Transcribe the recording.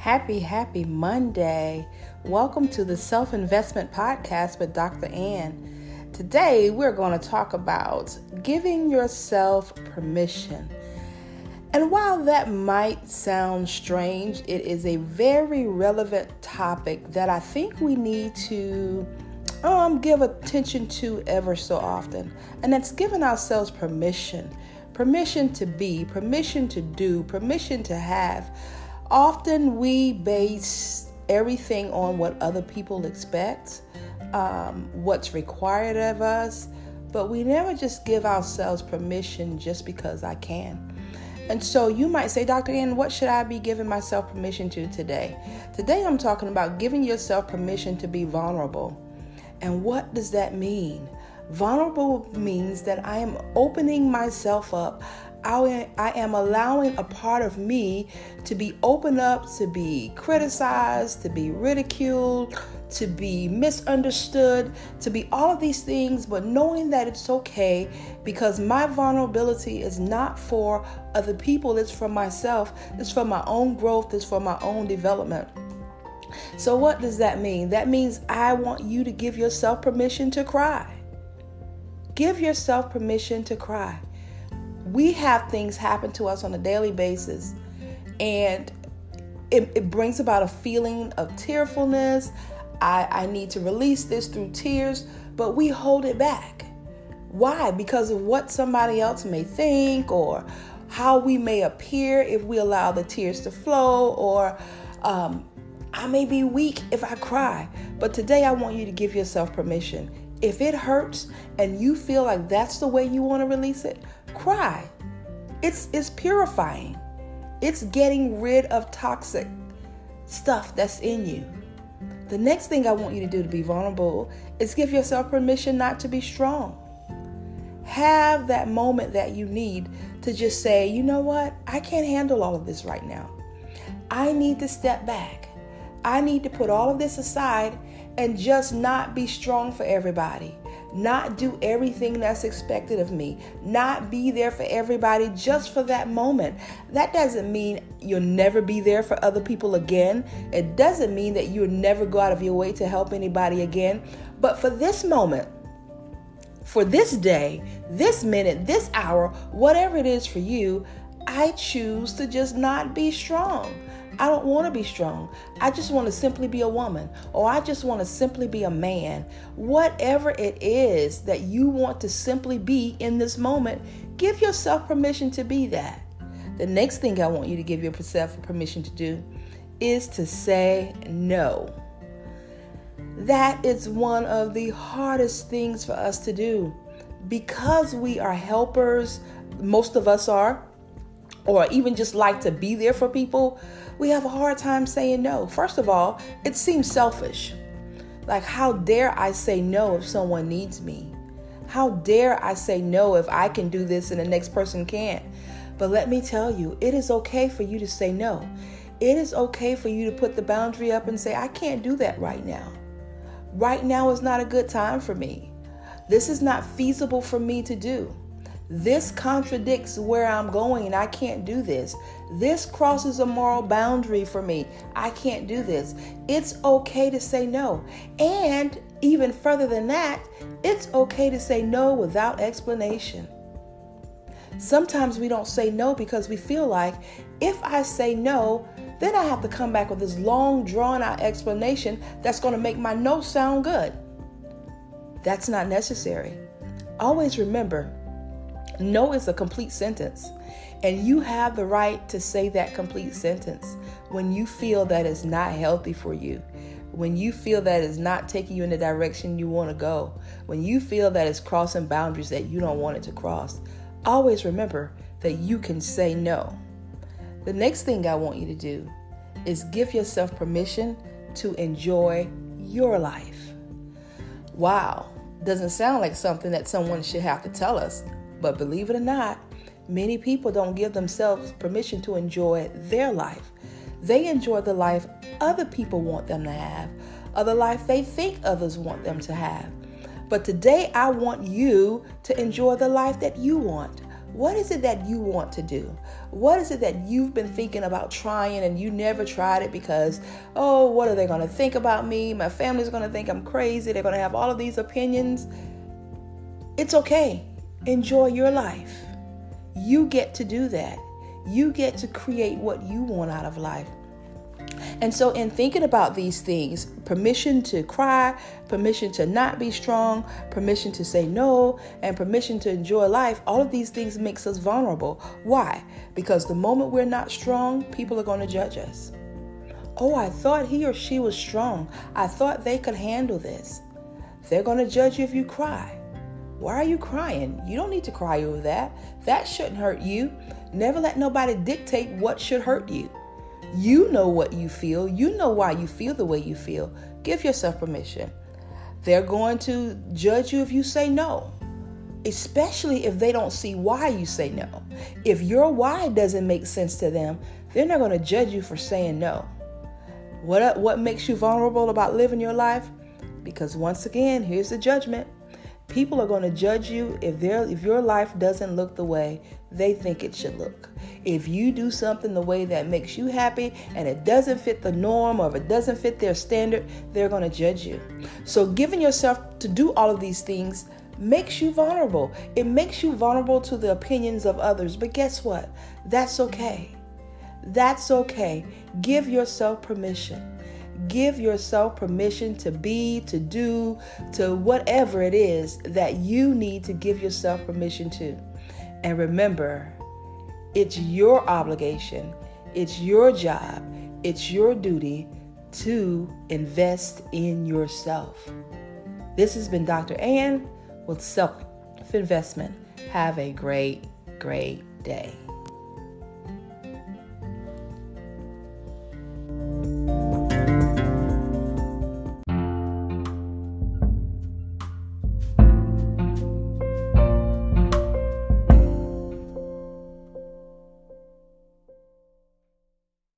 Happy, happy Monday. Welcome to the Self Investment Podcast with Dr. Ann. Today, we're going to talk about giving yourself permission. And while that might sound strange, it is a very relevant topic that I think we need to um, give attention to ever so often. And that's giving ourselves permission permission to be, permission to do, permission to have. Often we base everything on what other people expect, um, what's required of us, but we never just give ourselves permission just because I can. And so you might say, Dr. Ann, what should I be giving myself permission to today? Today I'm talking about giving yourself permission to be vulnerable. And what does that mean? Vulnerable means that I am opening myself up. I am allowing a part of me to be opened up, to be criticized, to be ridiculed, to be misunderstood, to be all of these things, but knowing that it's okay because my vulnerability is not for other people, it's for myself, it's for my own growth, it's for my own development. So, what does that mean? That means I want you to give yourself permission to cry. Give yourself permission to cry. We have things happen to us on a daily basis, and it, it brings about a feeling of tearfulness. I, I need to release this through tears, but we hold it back. Why? Because of what somebody else may think or how we may appear if we allow the tears to flow, or um, I may be weak if I cry. But today I want you to give yourself permission. If it hurts and you feel like that's the way you want to release it, cry. It's it's purifying. It's getting rid of toxic stuff that's in you. The next thing I want you to do to be vulnerable is give yourself permission not to be strong. Have that moment that you need to just say, you know what? I can't handle all of this right now. I need to step back. I need to put all of this aside and just not be strong for everybody, not do everything that's expected of me, not be there for everybody just for that moment. That doesn't mean you'll never be there for other people again. It doesn't mean that you'll never go out of your way to help anybody again. But for this moment, for this day, this minute, this hour, whatever it is for you, I choose to just not be strong. I don't want to be strong. I just want to simply be a woman, or I just want to simply be a man. Whatever it is that you want to simply be in this moment, give yourself permission to be that. The next thing I want you to give yourself permission to do is to say no. That is one of the hardest things for us to do because we are helpers, most of us are, or even just like to be there for people we have a hard time saying no. First of all, it seems selfish. Like, how dare I say no if someone needs me? How dare I say no if I can do this and the next person can't? But let me tell you, it is okay for you to say no. It is okay for you to put the boundary up and say, I can't do that right now. Right now is not a good time for me. This is not feasible for me to do. This contradicts where I'm going and I can't do this. This crosses a moral boundary for me. I can't do this. It's okay to say no. And even further than that, it's okay to say no without explanation. Sometimes we don't say no because we feel like if I say no, then I have to come back with this long, drawn out explanation that's going to make my no sound good. That's not necessary. Always remember no is a complete sentence. And you have the right to say that complete sentence when you feel that is not healthy for you, when you feel that is not taking you in the direction you want to go, when you feel that it's crossing boundaries that you don't want it to cross. Always remember that you can say no. The next thing I want you to do is give yourself permission to enjoy your life. Wow, doesn't sound like something that someone should have to tell us, but believe it or not, many people don't give themselves permission to enjoy their life. They enjoy the life other people want them to have, or the life they think others want them to have. But today, I want you to enjoy the life that you want. What is it that you want to do? What is it that you've been thinking about trying and you never tried it because, oh, what are they going to think about me? My family's going to think I'm crazy. They're going to have all of these opinions. It's okay. Enjoy your life. You get to do that. You get to create what you want out of life. And so, in thinking about these things, permission to cry, permission to not be strong, permission to say no, and permission to enjoy life, all of these things makes us vulnerable. Why? Because the moment we're not strong, people are going to judge us. Oh, I thought he or she was strong. I thought they could handle this. They're going to judge you if you cry. Why are you crying? You don't need to cry over that. That shouldn't hurt you. Never let nobody dictate what should hurt you. You know what you feel. You know why you feel the way you feel. Give yourself permission. They're going to judge you if you say no, especially if they don't see why you say no. If your why doesn't make sense to them, they're not going to judge you for saying no. What, what makes you vulnerable about living your life? Because once again, here's the judgment. People are going to judge you if their if your life doesn't look the way they think it should look. If you do something the way that makes you happy and it doesn't fit the norm or if it doesn't fit their standard, they're going to judge you. So giving yourself to do all of these things makes you vulnerable. It makes you vulnerable to the opinions of others. But guess what? That's okay. That's okay. Give yourself permission. Give yourself permission to be, to do, to whatever it is that you need to give yourself permission to. And remember, it's your obligation, it's your job, it's your duty to invest in yourself. This has been Dr. Ann with Self Investment. Have a great, great day.